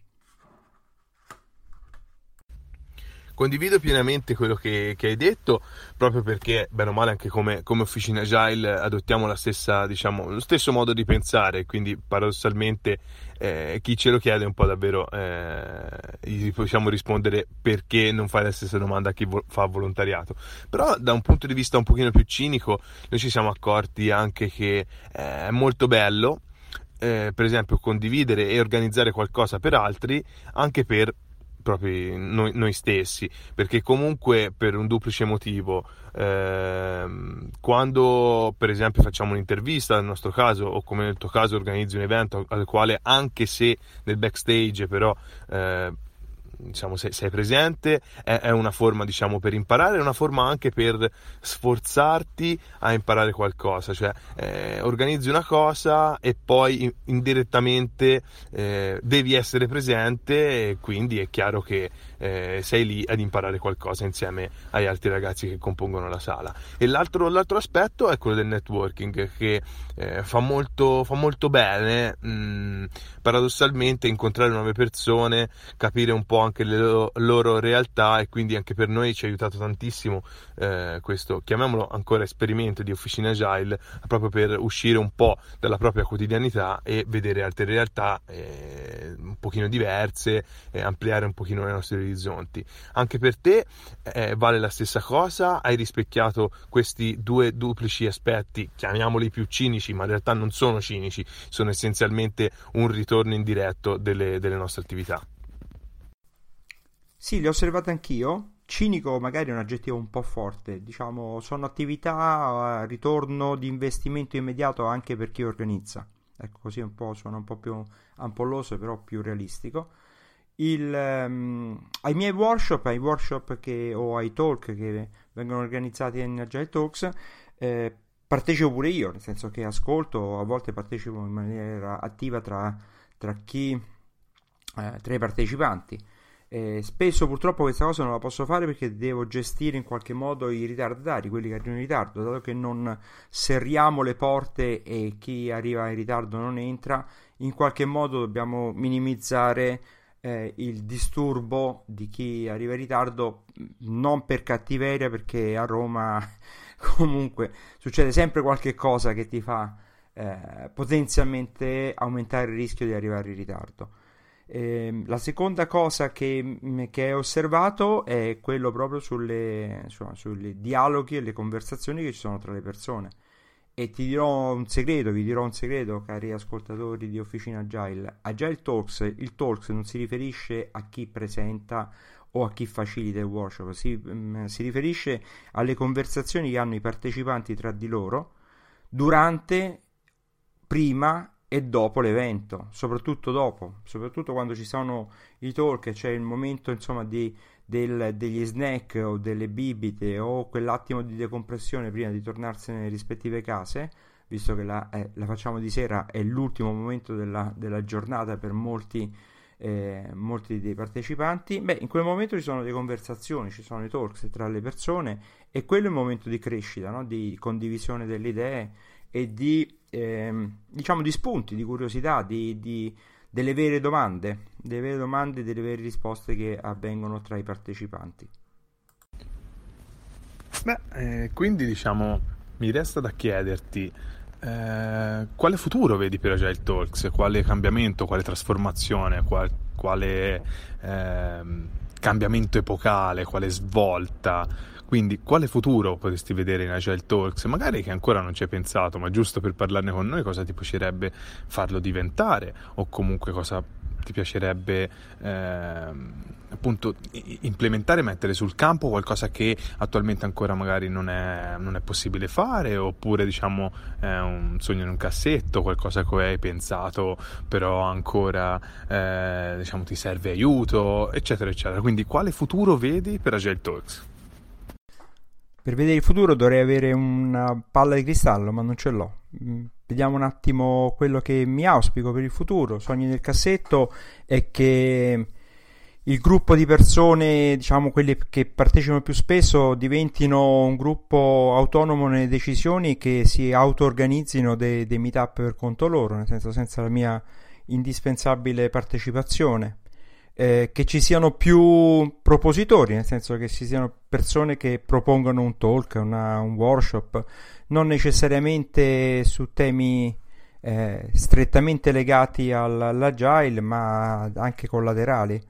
Condivido pienamente quello che, che, hai detto, proprio perché, bene o male, anche come, come Officina Agile adottiamo stessa, diciamo, lo stesso modo di pensare, quindi paradossalmente eh, chi ce lo chiede un po' davvero eh, gli possiamo rispondere perché non fai la stessa domanda a chi vo- fa volontariato. Però da un punto di vista un pochino più cinico, noi ci siamo accorti anche che eh, è molto bello, eh, per esempio, condividere e organizzare qualcosa per altri, anche per proprio noi, noi, stessi, perché comunque per un duplice motivo, ehm, quando per esempio facciamo un'intervista nel nostro caso o come nel tuo caso organizzi un evento al quale anche se nel backstage però eh, diciamo, sei, sei presente, è, è, una forma diciamo, per imparare, è una forma anche per sforzarti a imparare qualcosa, cioè eh, organizzi una cosa e poi indirettamente eh, devi essere presente e quindi è chiaro che eh, sei lì ad imparare qualcosa insieme agli altri ragazzi che compongono la sala. E l'altro, l'altro aspetto è quello del networking che eh, fa, molto, fa molto bene, mh, mm, paradossalmente, incontrare nuove persone, capire un po' anche le loro, loro, realtà e quindi anche per noi ci ha aiutato tantissimo eh, questo, chiamiamolo ancora esperimento di Officina Agile, proprio per uscire un po' dalla propria quotidianità e vedere altre realtà eh, un pochino diverse e ampliare un pochino le nostre orizzonti. Anche per te eh, vale la stessa cosa? Hai rispecchiato questi due duplici aspetti, chiamiamoli più cinici, ma in realtà non sono cinici, sono essenzialmente un ritorno indiretto delle, delle nostre attività. Sì, le ho osservate anch'io. Cinico magari è un aggettivo un po' forte, diciamo, sono attività a ritorno di investimento immediato anche per chi organizza. Ecco, così un po' suona un po' più ampolloso, però più realistico il, um, ai miei workshop, ai workshop che, o ai talk che vengono organizzati in Agile Talks, eh, partecipo pure io, nel senso che ascolto, a volte partecipo in maniera attiva tra, tra chi eh, tra i partecipanti. Eh, spesso purtroppo questa cosa non la posso fare perché devo gestire in qualche modo i ritardati, quelli che arrivano in ritardo, dato che non serriamo le porte e chi arriva in ritardo non entra, in qualche modo dobbiamo minimizzare eh, il disturbo di chi arriva in ritardo, non per cattiveria, perché a Roma comunque succede sempre qualche cosa che ti fa eh, potenzialmente aumentare il rischio di arrivare in ritardo. Eh, la seconda cosa che, che, ho osservato è quello proprio sulle, insomma, sui dialoghi e le conversazioni che ci sono tra le persone. E ti dirò un segreto, vi dirò un segreto, cari ascoltatori di Officina Agile. Agile Talks, il Talks non si riferisce a chi presenta o a chi facilita il workshop, si, si riferisce alle conversazioni che hanno i partecipanti tra di loro durante, prima e dopo l'evento, soprattutto dopo, soprattutto quando ci sono i talk, c'è il momento insomma di, del, degli snack o delle bibite o quell'attimo di decompressione prima di tornarsene nelle rispettive case, visto che la, eh, la facciamo di sera, è l'ultimo momento della, della giornata per molti, eh, molti dei partecipanti, beh, in quel momento ci sono delle conversazioni, ci sono i talks tra le persone e quello è il momento di crescita, no? di condivisione delle idee e di, ehm, diciamo, di spunti, di curiosità, di, di, delle vere domande, delle vere domande delle vere risposte che avvengono tra i partecipanti. Beh, eh, quindi diciamo, mi resta da chiederti eh, quale futuro vedi per Agile Talks, quale cambiamento, quale trasformazione, qual, quale eh, cambiamento epocale, quale svolta quindi quale futuro potresti vedere in Agile Talks? Magari che ancora non ci hai pensato, ma giusto per parlarne con noi, cosa ti piacerebbe farlo diventare o comunque cosa ti piacerebbe eh, appunto implementare, mettere sul campo qualcosa che attualmente ancora magari non è, non è possibile fare oppure diciamo un sogno in un cassetto, qualcosa cui hai pensato però ancora eh, diciamo ti serve aiuto eccetera eccetera. Quindi quale futuro vedi per Agile Talks? Per vedere il futuro dovrei avere una palla di cristallo, ma non ce l'ho. Mm, vediamo un attimo quello che mi auspico per il futuro. Sogni nel cassetto è che il gruppo di persone, diciamo quelle che partecipano più spesso, diventino un gruppo autonomo nelle decisioni che si auto-organizzino dei, dei meetup per conto loro, nel senso senza la mia indispensabile partecipazione eh, che ci siano più propositori, nel senso che ci siano persone che propongono un talk, una, un workshop, non necessariamente su temi eh, strettamente legati all'agile, ma anche collaterali.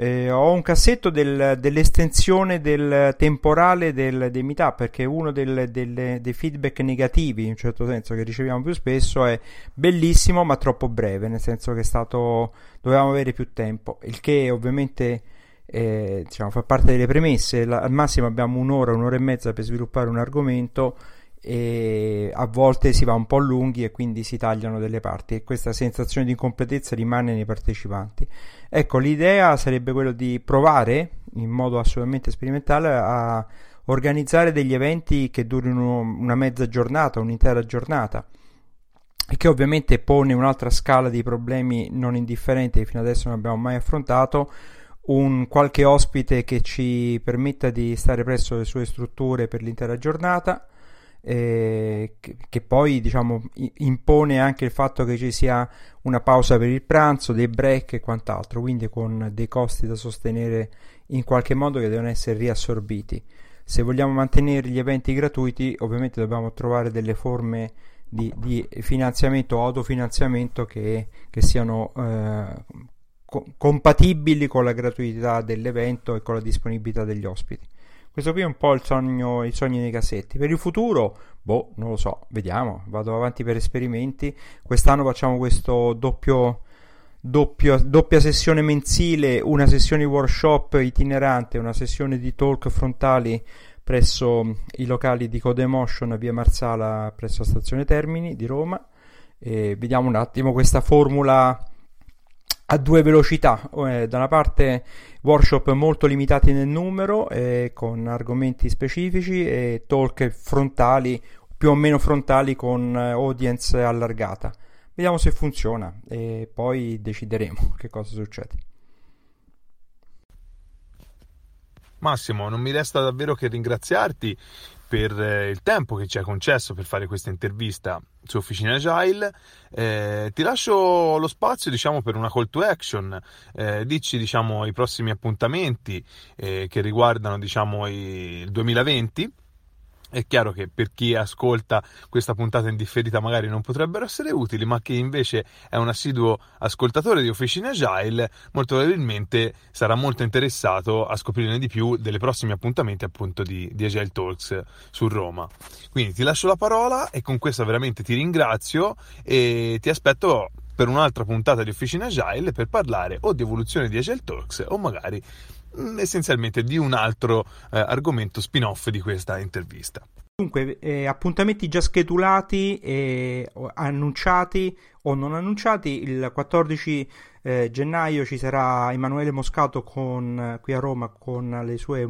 Eh, ho un cassetto del, dell'estensione del temporale del, dei meetup perché uno del, del, dei feedback negativi in un certo senso che riceviamo più spesso è bellissimo ma troppo breve nel senso che è stato dovevamo avere più tempo. Il che ovviamente eh, diciamo, fa parte delle premesse. La, al massimo abbiamo un'ora un'ora e mezza per sviluppare un argomento e a volte si va un po' lunghi e quindi si tagliano delle parti e questa sensazione di incompletezza rimane nei partecipanti. Ecco, l'idea sarebbe quella di provare in modo assolutamente sperimentale a organizzare degli eventi che durino una mezza giornata, un'intera giornata e che ovviamente pone un'altra scala di problemi non indifferenti che fino adesso non abbiamo mai affrontato un qualche ospite che ci permetta di stare presso le sue strutture per l'intera giornata eh, che, poi diciamo impone anche il fatto che ci sia una pausa per il pranzo, dei break e quant'altro, quindi con dei costi da sostenere in qualche modo che devono essere riassorbiti. Se vogliamo mantenere gli eventi gratuiti, ovviamente dobbiamo trovare delle forme di, di finanziamento o autofinanziamento che, che siano eh, co- compatibili con la gratuità dell'evento e con la disponibilità degli ospiti. Questo qui è un po' il sogno, i sogni nei cassetti. Per il futuro, boh, non lo so, vediamo, vado avanti per esperimenti. Quest'anno facciamo questo doppio, doppio, doppia sessione mensile, una sessione di workshop itinerante, una sessione di talk frontali presso i locali di Codemotion via Marsala presso la stazione Termini di Roma. E vediamo un attimo questa formula a due velocità, eh, da una parte workshop molto limitati nel numero eh, con argomenti specifici e talk frontali più o meno frontali con eh, audience allargata vediamo se funziona e poi decideremo che cosa succede. Massimo, non mi resta davvero che ringraziarti per eh, il tempo che ci hai concesso per fare questa intervista su Officina Agile. Eh, ti lascio lo spazio diciamo, per una call to action. Eh, dici diciamo, i prossimi appuntamenti eh, che riguardano diciamo, il 2020 è chiaro che per chi ascolta questa puntata in differita magari non potrebbero essere utili, ma chi invece è un assiduo ascoltatore di Officina Agile molto probabilmente sarà molto interessato a scoprirne di più delle prossimi appuntamenti appunto di, di Agile Talks su Roma. Quindi ti lascio la parola e con questo veramente ti ringrazio e ti aspetto per un'altra puntata di Officina Agile per parlare o di evoluzione di Agile Talks o magari essenzialmente di un altro eh, argomento spin-off di questa intervista. Dunque, eh, appuntamenti già schedulati, eh, annunciati o non annunciati. Il 14 eh, gennaio ci sarà Emanuele Moscato con, qui a Roma con le sue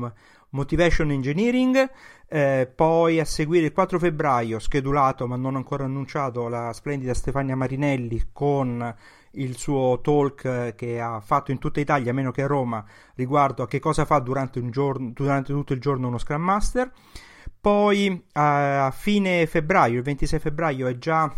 Motivation Engineering. Eh, poi a seguire il 4 febbraio, schedulato ma non ancora annunciato, la splendida Stefania Marinelli con il suo talk eh, che ha fatto in tutta Italia, meno che a Roma, riguardo a che cosa fa durante, giorno, durante tutto il giorno uno Scrum Master. Poi a fine febbraio, il 26 febbraio, è già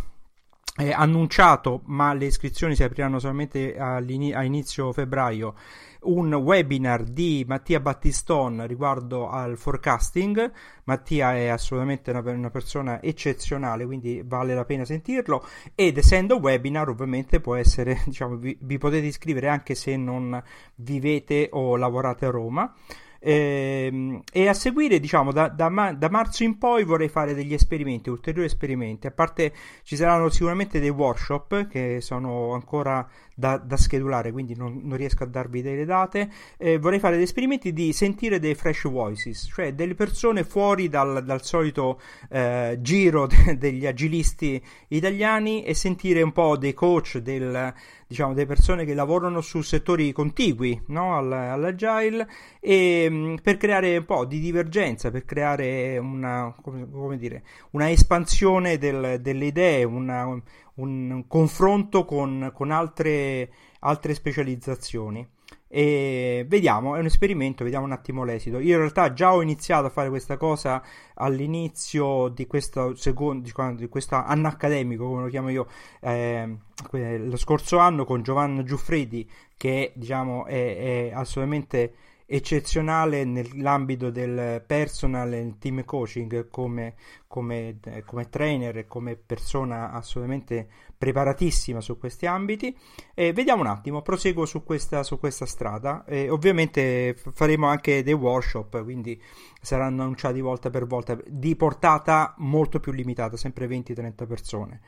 eh, annunciato, ma le iscrizioni si apriranno solamente a inizio febbraio un webinar di Mattia Battiston riguardo al forecasting. Mattia è assolutamente una, una, persona eccezionale, quindi vale la pena sentirlo. Ed essendo webinar, ovviamente può essere, diciamo, vi, vi potete iscrivere anche se non vivete o lavorate a Roma. E, e, a seguire, diciamo, da, da, da, marzo in poi vorrei fare degli esperimenti, ulteriori esperimenti. A parte ci saranno sicuramente dei workshop che sono ancora da, da schedulare, quindi non, non, riesco a darvi delle date. Eh, vorrei fare degli esperimenti di sentire dei fresh voices, cioè delle persone fuori dal, dal solito eh, giro de, degli agilisti italiani e sentire un po' dei coach, del, diciamo, delle persone che lavorano su settori contigui no? all'agile e mm, per creare un po' di divergenza, per creare una, come, come dire, una espansione del, delle idee, una, un confronto con, con altre, altre specializzazioni. E vediamo, è un esperimento, vediamo un attimo l'esito. Io in realtà già ho iniziato a fare questa cosa all'inizio di questo, secondo, di questo anno accademico, come lo chiamo io, eh, lo scorso anno con Giovanni Giuffredi, che diciamo è, è assolutamente eccezionale nell'ambito del personal e team coaching come, come, come trainer e come persona assolutamente preparatissima su questi ambiti e vediamo un attimo, proseguo su questa, su questa strada e ovviamente faremo anche dei workshop quindi saranno annunciati volta per volta di portata molto più limitata, sempre 20-30 persone.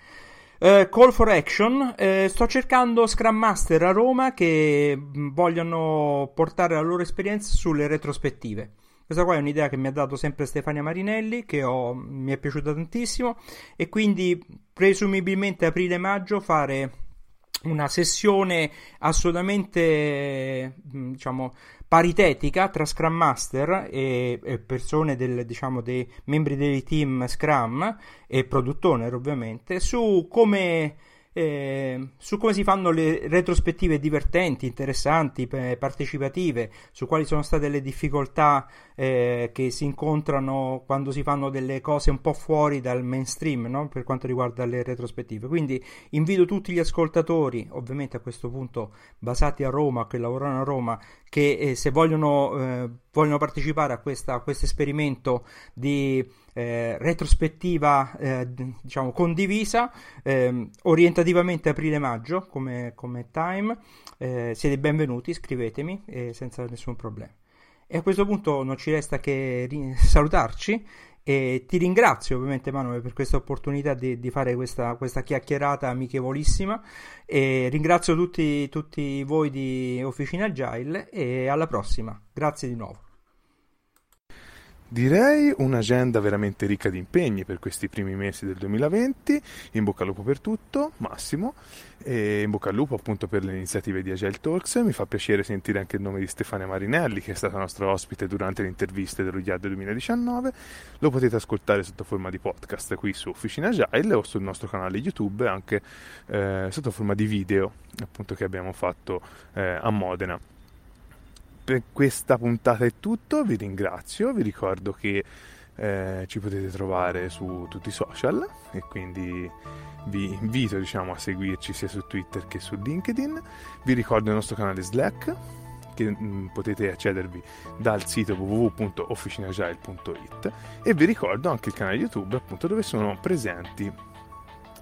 Uh, call for action, uh, sto cercando Scrum Master a Roma che mm, vogliono portare la loro esperienza sulle retrospettive. Questa qua è un'idea che mi ha dato sempre Stefania Marinelli, che ho, mi è piaciuta tantissimo, e quindi presumibilmente aprile-maggio fare una sessione assolutamente mm, diciamo paritetica tra Scrum Master e, persone del, diciamo, dei membri dei team Scrum e Product Owner ovviamente su come eh, su come si fanno le retrospettive divertenti, interessanti, partecipative, su quali sono state le difficoltà eh, che si incontrano quando si fanno delle cose un po' fuori dal mainstream no? per quanto riguarda le retrospettive. Quindi invito tutti gli ascoltatori, ovviamente a questo punto basati a Roma, che lavorano a Roma, che eh, se vogliono, eh, vogliono partecipare a, questo esperimento di eh, retrospettiva eh, diciamo condivisa eh, orientativamente aprile-maggio come, come time. Eh, siete benvenuti scrivetemi eh, senza nessun problema. E a questo punto non ci resta che ri- salutarci e ti ringrazio ovviamente Manuel per questa opportunità di, di fare questa, questa, chiacchierata amichevolissima. E ringrazio tutti, tutti voi di Officina Agile e alla prossima. Grazie di nuovo Direi un'agenda veramente ricca di impegni per questi primi mesi del 2020. In bocca al lupo per tutto, Massimo. E in bocca al lupo appunto per le iniziative di Agile Talks. Mi fa piacere sentire anche il nome di Stefania Marinelli, che è stata nostra ospite durante le interviste dello IAD 2019. Lo potete ascoltare sotto forma di podcast qui su Officina Agile o sul nostro canale YouTube, anche eh, sotto forma di video, appunto che abbiamo fatto eh, a Modena per questa puntata è tutto, vi ringrazio, vi ricordo che eh, ci potete trovare su tutti i social e quindi vi invito diciamo, a seguirci sia su Twitter che su LinkedIn. Vi ricordo il nostro canale Slack che mm, potete accedervi dal sito www.officinagile.it e vi ricordo anche il canale YouTube appunto dove sono presenti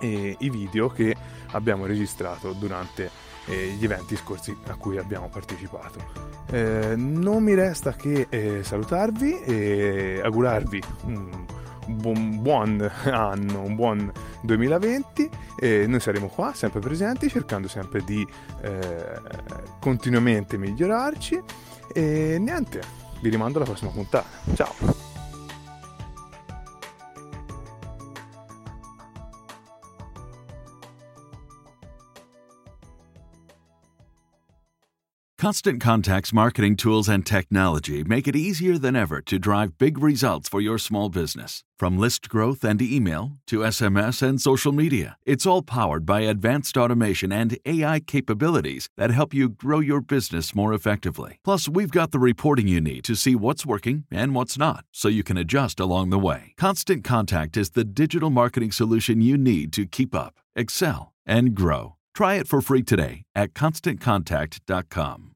eh, i video che abbiamo registrato durante eh, gli eventi scorsi a cui abbiamo partecipato. Eh, non mi resta che eh, salutarvi e augurarvi un buon, buon, anno, un buon 2020 e noi saremo qua sempre presenti cercando sempre di eh, continuamente migliorarci e niente, vi rimando alla prossima puntata. Ciao! Constant Contact's marketing tools and technology make it easier than ever to drive big results for your small business. From list growth and email to SMS and social media, it's all powered by advanced automation and AI capabilities that help you grow your business more effectively. Plus, we've got the reporting you need to see what's working and what's not, so you can adjust along the way. Constant Contact is the digital marketing solution you need to keep up, excel, and grow. Try it for free today at constantcontact.com.